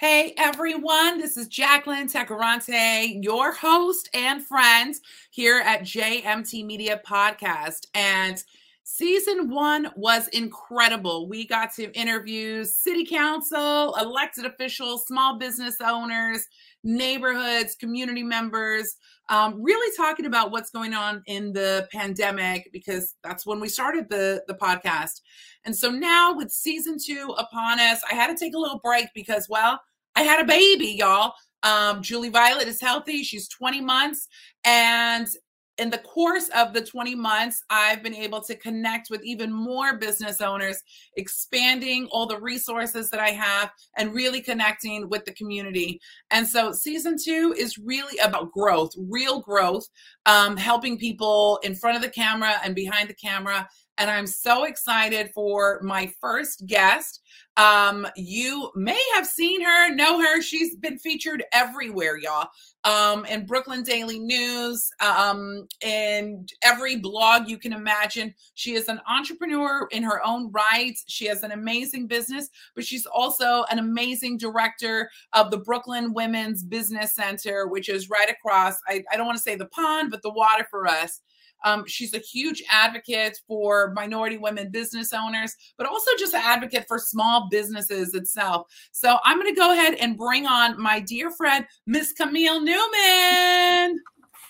Hey everyone, this is Jacqueline Tecarante, your host and friend here at JMT Media Podcast. And season one was incredible. We got to interview city council, elected officials, small business owners, neighborhoods, community members, um, really talking about what's going on in the pandemic because that's when we started the the podcast. And so now with season two upon us, I had to take a little break because, well, I had a baby, y'all. Um, Julie Violet is healthy. She's 20 months. And in the course of the 20 months, I've been able to connect with even more business owners, expanding all the resources that I have and really connecting with the community. And so, season two is really about growth, real growth, um, helping people in front of the camera and behind the camera and I'm so excited for my first guest. Um, you may have seen her, know her. She's been featured everywhere, y'all. Um, in Brooklyn Daily News, um, in every blog you can imagine. She is an entrepreneur in her own right. She has an amazing business, but she's also an amazing director of the Brooklyn Women's Business Center, which is right across, I, I don't want to say the pond, but the water for us. Um, she's a huge advocate for minority women business owners, but also just an advocate for small businesses itself. So I'm going to go ahead and bring on my dear friend, Miss Camille Newman.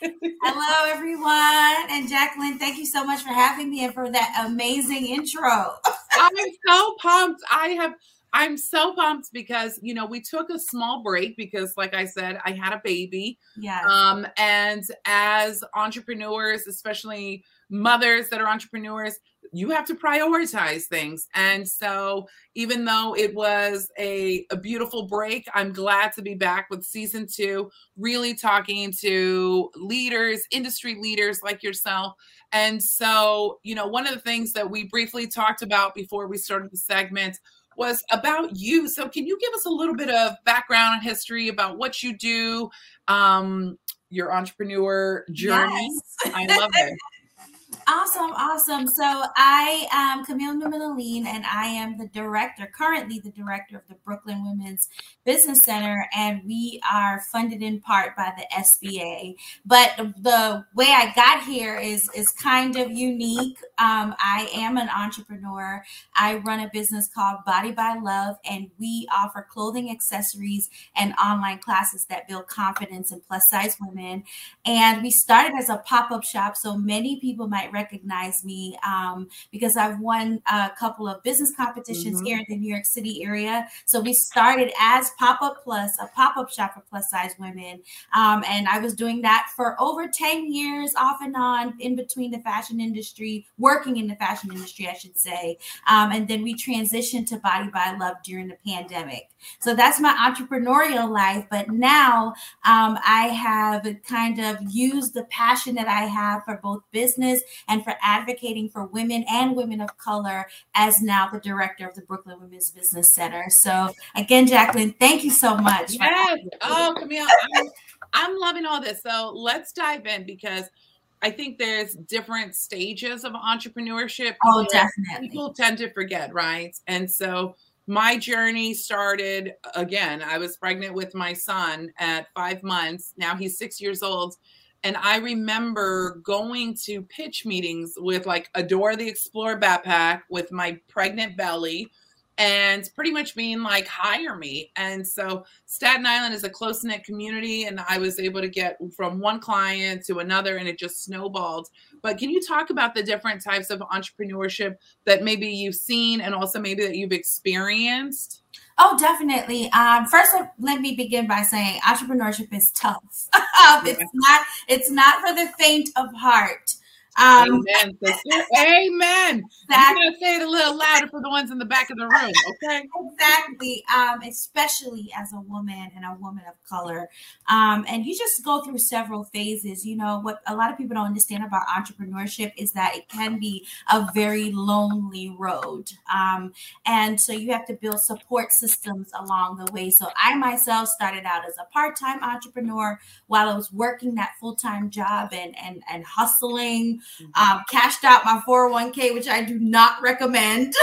Hello, everyone. And Jacqueline, thank you so much for having me and for that amazing intro. I'm so pumped. I have I'm so pumped because you know we took a small break because, like I said, I had a baby. Yeah. Um, and as entrepreneurs, especially mothers that are entrepreneurs, you have to prioritize things. And so, even though it was a, a beautiful break, I'm glad to be back with season two, really talking to leaders, industry leaders like yourself. And so, you know, one of the things that we briefly talked about before we started the segment was about you. So, can you give us a little bit of background and history about what you do, um, your entrepreneur journey? Yes. I love it. Awesome, awesome. So I am Camille Newman and I am the director, currently the director of the Brooklyn Women's Business Center, and we are funded in part by the SBA. But the way I got here is is kind of unique. Um, I am an entrepreneur. I run a business called Body by Love, and we offer clothing, accessories, and online classes that build confidence in plus size women. And we started as a pop up shop, so many people might recognize me um, because I've won a couple of business competitions mm-hmm. here in the New York City area. So we started as Pop Up Plus, a pop up shop for plus size women. Um, and I was doing that for over 10 years, off and on, in between the fashion industry, working in the fashion industry, I should say. Um, and then we transitioned to Body by Love during the pandemic. So that's my entrepreneurial life. But now um, I have kind of used the passion that I have for both business and for advocating for women and women of color as now the director of the Brooklyn Women's Business Center. So again, Jacqueline, thank you so much. Yes. Oh, Camille, I'm, I'm loving all this. So let's dive in because I think there's different stages of entrepreneurship. Oh, definitely. People tend to forget, right? And so my journey started again. I was pregnant with my son at five months. Now he's six years old. And I remember going to pitch meetings with like a Dora the Explorer backpack with my pregnant belly and pretty much being like, hire me. And so Staten Island is a close knit community, and I was able to get from one client to another, and it just snowballed. But can you talk about the different types of entrepreneurship that maybe you've seen and also maybe that you've experienced? Oh, definitely. Um, first, let me begin by saying entrepreneurship is tough. um, it's not. It's not for the faint of heart. Um, Amen, sister. Amen. I'm going to say it a little louder for the ones in the back of the room, okay? Exactly. Um, especially as a woman and a woman of color. Um, and you just go through several phases. You know, what a lot of people don't understand about entrepreneurship is that it can be a very lonely road. Um, and so you have to build support systems along the way. So I myself started out as a part time entrepreneur while I was working that full time job and, and, and hustling. Um, cashed out my 401k, which I do not recommend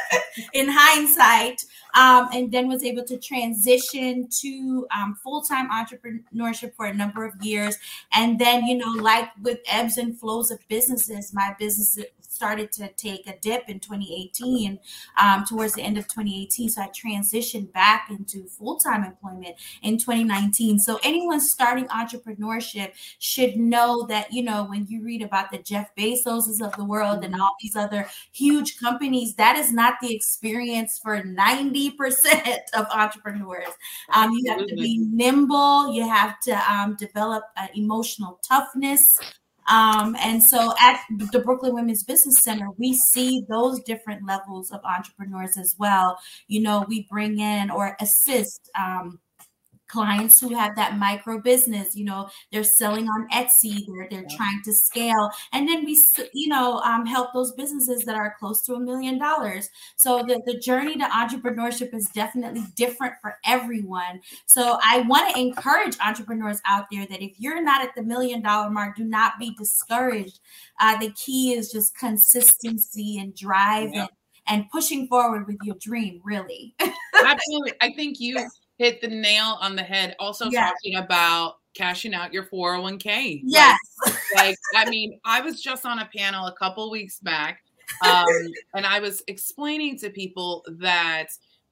in hindsight. Um, and then was able to transition to um, full-time entrepreneurship for a number of years. And then you know like with ebbs and flows of businesses my business started to take a dip in 2018 um, towards the end of 2018 so i transitioned back into full-time employment in 2019 so anyone starting entrepreneurship should know that you know when you read about the jeff bezoses of the world and all these other huge companies that is not the experience for 90% of entrepreneurs. Um, you have to be nimble. You have to um, develop emotional toughness um, and so at the Brooklyn Women's Business Center, we see those different levels of entrepreneurs as well. You know, we bring in or assist um, clients who have that micro business you know they're selling on etsy they're, they're yeah. trying to scale. And then we you know um, help those businesses that are close to a million dollars. So the, the journey to entrepreneurship is definitely different for everyone. So i want to encourage entrepreneurs out there that if you're not at the million dollar mark do not be discouraged. Uh, the key is just consistency and drive yeah. and, and pushing forward with your dream really. Absolutely. I think you hit the nail on the head. Also talking about cashing out your 401k. Yes. Like, like, I mean, I was just on a panel a couple weeks back, um, and I was explaining to people that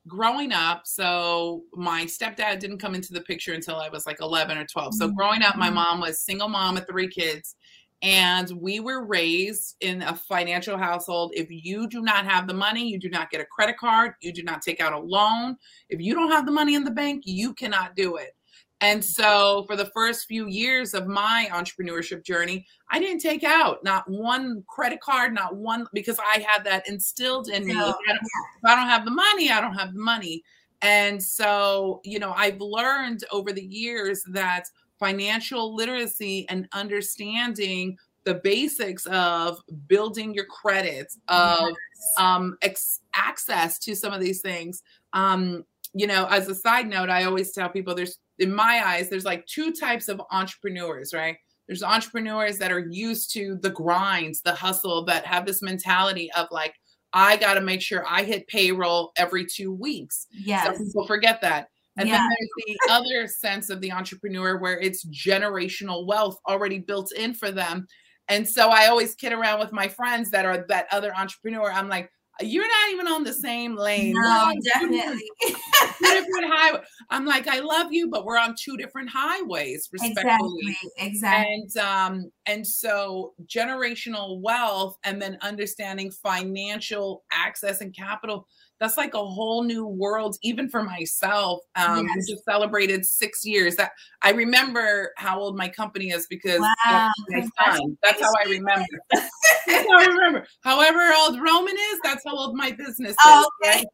growing up, so my stepdad didn't come into the picture until I was like 11 or 12. So growing up, my mm-hmm. mom was single mom of three kids and we were raised in a financial household. If you do not have the money, you do not get a credit card, you do not take out a loan. If you don't have the money in the bank, you cannot do it. And so, for the first few years of my entrepreneurship journey, I didn't take out not one credit card, not one, because I had that instilled in me. If I, don't, if I don't have the money, I don't have the money. And so, you know, I've learned over the years that financial literacy and understanding the basics of building your credits of yes. um, ex- access to some of these things. Um, you know as a side note i always tell people there's in my eyes there's like two types of entrepreneurs right? There's entrepreneurs that are used to the grinds the hustle that have this mentality of like i got to make sure i hit payroll every two weeks. Some people forget that and yeah. then there's the other sense of the entrepreneur where it's generational wealth already built in for them. And so I always kid around with my friends that are that other entrepreneur. I'm like, you're not even on the same lane. No, definitely. Two different highway. I'm like, I love you, but we're on two different highways, respectfully. Exactly. Exactly. And um, and so generational wealth and then understanding financial access and capital that's like a whole new world even for myself um yes. just celebrated six years that i remember how old my company is because wow. that's my son that's how i remember that's how i remember however old roman is that's how old my business oh, is okay.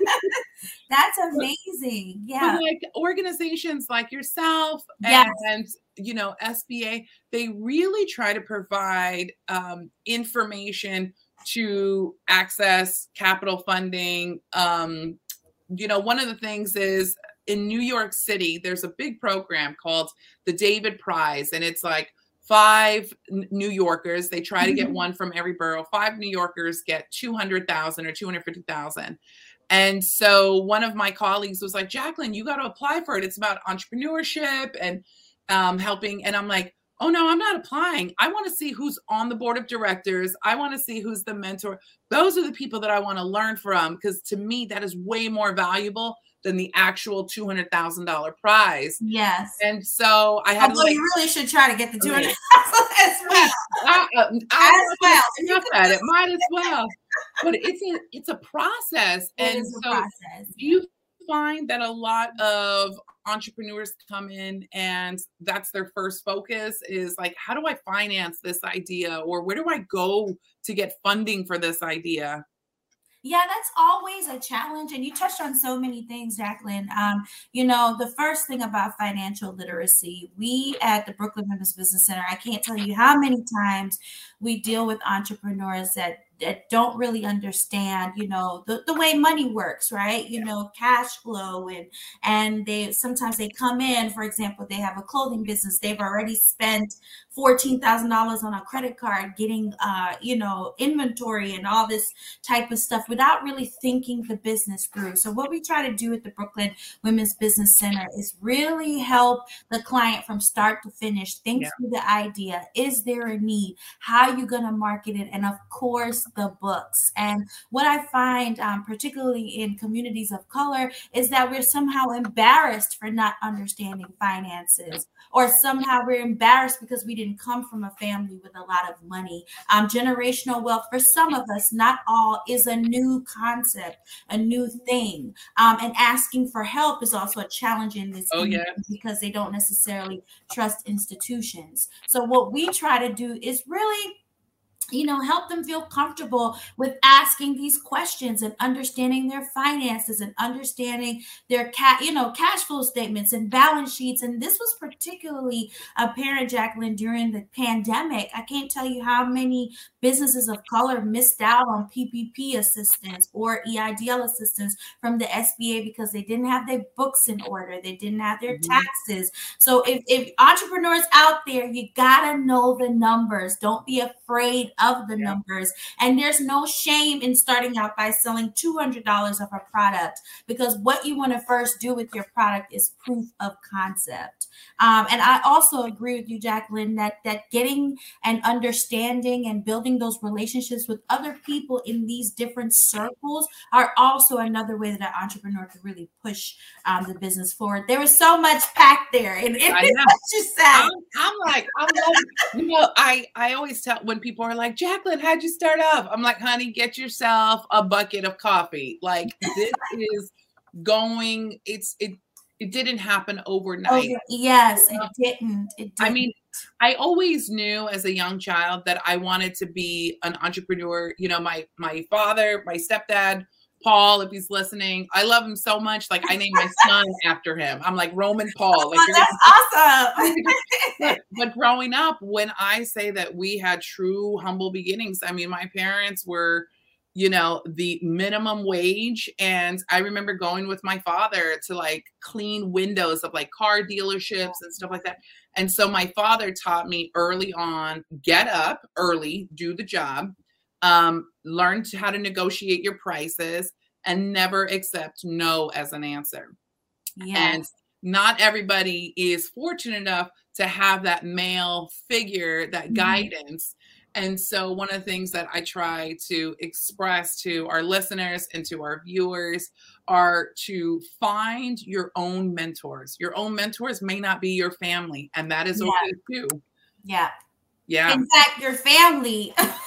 that's amazing yeah but like organizations like yourself yes. and you know sba they really try to provide um, information to access capital funding. Um, you know, one of the things is in New York City, there's a big program called the David Prize, and it's like five New Yorkers. They try to get mm-hmm. one from every borough. Five New Yorkers get 200,000 or 250,000. And so one of my colleagues was like, Jacqueline, you got to apply for it. It's about entrepreneurship and um, helping. And I'm like, oh no, I'm not applying. I want to see who's on the board of directors. I want to see who's the mentor. Those are the people that I want to learn from because to me, that is way more valuable than the actual two hundred thousand dollar prize. Yes. And so I had. Although like, you really should try to get the two hundred as well. I, uh, I, as well. Enough at it. Might as well. But it's a it's a process. It and so process. do you find that a lot of entrepreneurs come in and that's their first focus is like how do i finance this idea or where do i go to get funding for this idea yeah, that's always a challenge. And you touched on so many things, Jacqueline. Um, you know, the first thing about financial literacy, we at the Brooklyn Women's Business Center, I can't tell you how many times we deal with entrepreneurs that that don't really understand you know the, the way money works right? You know cash flow and and they sometimes they come in for example they have a clothing business they've already spent $14,000 on a credit card, getting, uh, you know, inventory and all this type of stuff without really thinking the business through. So, what we try to do at the Brooklyn Women's Business Center is really help the client from start to finish think yeah. through the idea. Is there a need? How are you going to market it? And of course, the books. And what I find, um, particularly in communities of color, is that we're somehow embarrassed for not understanding finances or somehow we're embarrassed because we didn't come from a family with a lot of money. Um, generational wealth, for some of us, not all, is a new concept, a new thing. Um, and asking for help is also a challenge in this oh, yeah. because they don't necessarily trust institutions. So, what we try to do is really you know help them feel comfortable with asking these questions and understanding their finances and understanding their cat you know cash flow statements and balance sheets. And this was particularly apparent jacqueline during the pandemic. I can't tell you how many businesses of color missed out on ppp assistance or eidl assistance from the sba because they didn't have their books in order. They didn't have their mm-hmm. taxes. So if, if entrepreneurs out there you gotta know the numbers. Don't be afraid of the yeah. numbers. And there's no shame in starting out by selling $200 of a product because what you want to first do with your product is proof of concept. Um, and I also agree with you, Jacqueline, that that getting and understanding and building those relationships with other people in these different circles are also another way that an entrepreneur can really push um, the business forward. There was so much packed there, and it, I know. you said. I'm, I'm like, I'm like, you know, I I always tell when people are like, Jacqueline, how'd you start off? I'm like, honey, get yourself a bucket of coffee. Like this is going. It's it it didn't happen oh, overnight. Oh, yes, it didn't. It didn't. I mean, I always knew as a young child that I wanted to be an entrepreneur. You know, my my father, my stepdad, Paul, if he's listening, I love him so much. Like I named my son after him. I'm like Roman Paul. Like oh, that's awesome. but, but growing up, when I say that we had true humble beginnings, I mean, my parents were you know, the minimum wage. And I remember going with my father to like clean windows of like car dealerships and stuff like that. And so my father taught me early on get up early, do the job, um, learn how to negotiate your prices, and never accept no as an answer. Yes. And not everybody is fortunate enough to have that male figure, that mm-hmm. guidance and so, one of the things that I try to express to our listeners and to our viewers are to find your own mentors. Your own mentors may not be your family, and that is yeah. okay too. Yeah. Yeah. In fact, your family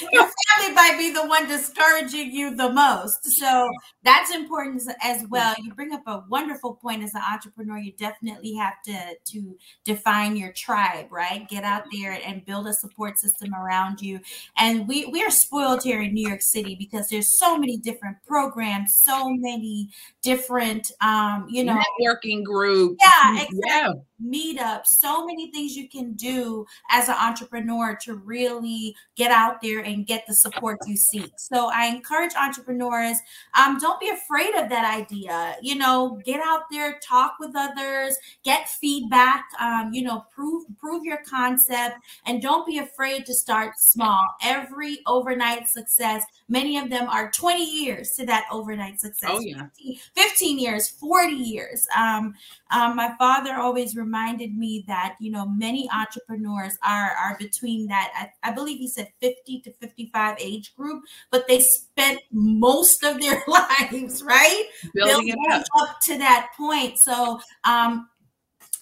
you might be the one discouraging you the most. So that's important as well. You bring up a wonderful point as an entrepreneur. You definitely have to to define your tribe, right? Get out there and build a support system around you. And we we are spoiled here in New York City because there's so many different programs, so many different um, you know, networking groups. Yeah, exactly. Yeah meetups, so many things you can do as an entrepreneur to really get out there and get the support you seek. So I encourage entrepreneurs, um, don't be afraid of that idea. You know, get out there, talk with others, get feedback. Um, you know, prove prove your concept, and don't be afraid to start small. Every overnight success, many of them are 20 years to that overnight success. Oh yeah, 15, 15 years, 40 years. Um, um, my father always reminded me that you know many entrepreneurs are are between that I, I, believe he said 50 to 55 age group but they spent most of their lives right building, building up. up. to that point so um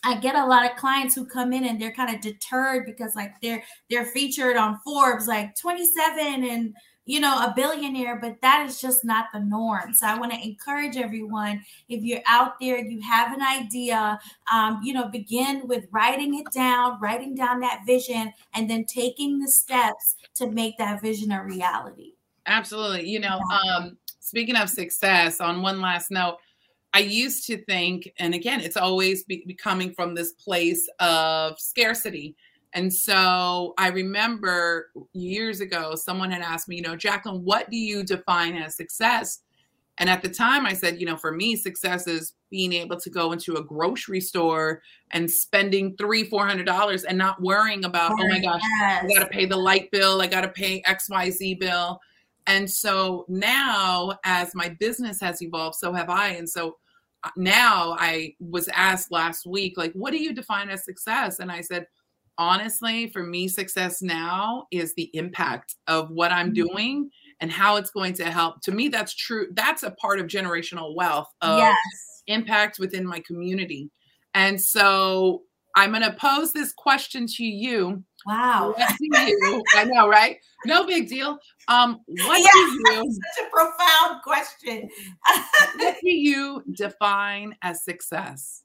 I get a lot of clients who come in and they're kind of deterred because like they're they're featured on Forbes like 27 and you know, a billionaire, but that is just not the norm. So I want to encourage everyone if you're out there, you have an idea, um, you know, begin with writing it down, writing down that vision, and then taking the steps to make that vision a reality. Absolutely. You know, um, speaking of success, on one last note, I used to think, and again, it's always be, be coming from this place of scarcity and so I remember years ago, someone had asked me, you know, Jacqueline, what do you define as success? And at the time, I said, you know, for me, success is being able to go into a grocery store and spending three, four hundred dollars and not worrying about, oh my gosh, yes. I got to pay the light bill, I got to pay X, Y, Z bill. And so now, as my business has evolved, so have I. And so uh, now I was asked last week, like, what do you define as success? And I said, honestly, for me, success now is the impact of what I'm mm-hmm. doing and how it's going to help. To me, that's true. That's a part of generational wealth of yes. impact within my community. And so I'm going to pose this question to you. Wow. You, I know, right? No big deal. Um, what yeah, do you such a profound question? what do you define as success?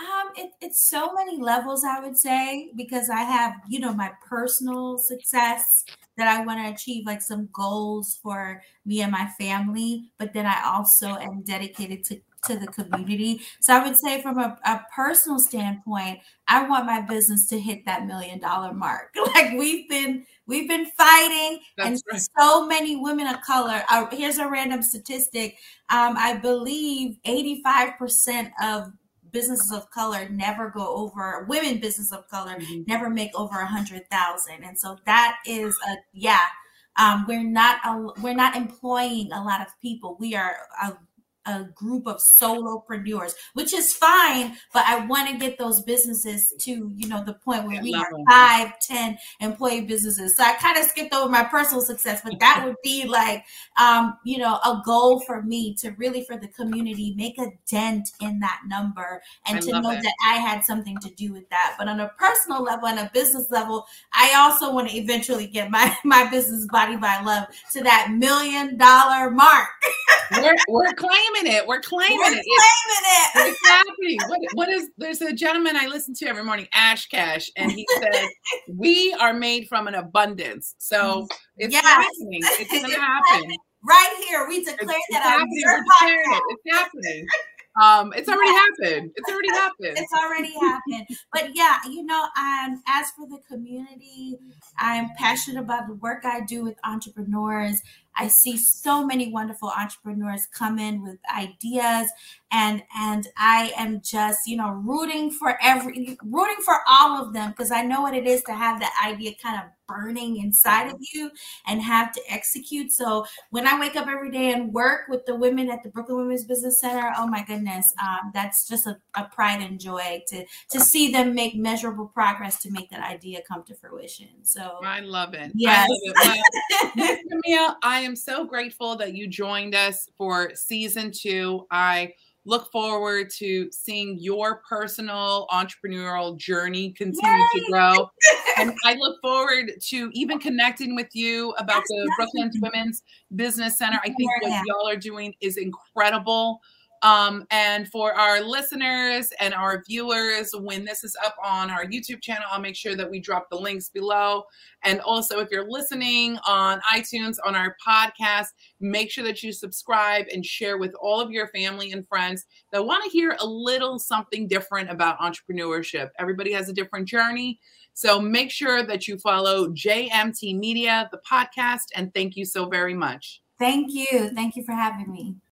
Um, it, it's so many levels, I would say, because I have, you know, my personal success that I want to achieve, like some goals for me and my family, but then I also am dedicated to to the community. So I would say from a, a, personal standpoint, I want my business to hit that million dollar mark. Like we've been we've been fighting That's and right. so many women of color. Uh, here's a random statistic. Um, I believe 85% of businesses of color never go over women business of color mm-hmm. never make over a hundred thousand and so that is a yeah um, we're not a, we're not employing a lot of people we are a a group of solopreneurs, which is fine. But I want to get those businesses to, you know, the point where we are five, ten employee businesses. So I kind of skipped over my personal success, but that would be like, um, you know, a goal for me to really for the community make a dent in that number and I to know it. that I had something to do with that. But on a personal level and a business level, I also want to eventually get my my business body by love to that million dollar mark. we're, we're claiming claiming it. We're claiming We're it. Claiming it. It's happening. What, what is there's a gentleman I listen to every morning, Ash Cash, and he says we are made from an abundance. So it's yes. happening. It's gonna happen. Right here, we declare it's, that it's podcast. It's happening. Um, it's already happened. It's already happened. It's already happened. But yeah, you know, um, as for the community, I'm passionate about the work I do with entrepreneurs. I see so many wonderful entrepreneurs come in with ideas and and I am just, you know, rooting for every rooting for all of them because I know what it is to have that idea kind of burning inside of you and have to execute. So when I wake up every day and work with the women at the Brooklyn Women's Business Center, oh my goodness, um, that's just a, a, pride and joy to to see them make measurable progress to make that idea come to fruition. So I love it. Yes, I Ms. Camille, I am so grateful that you joined us for season two. I look forward to seeing your personal entrepreneurial journey continue Yay! to grow. and I look forward to even connecting with you about the Brooklyn Women's Business Center. I think what y'all are doing is incredible. Um, and for our listeners and our viewers, when this is up on our YouTube channel, I'll make sure that we drop the links below. And also, if you're listening on iTunes on our podcast, make sure that you subscribe and share with all of your family and friends that want to hear a little something different about entrepreneurship. Everybody has a different journey. So make sure that you follow JMT Media, the podcast. And thank you so very much. Thank you. Thank you for having me.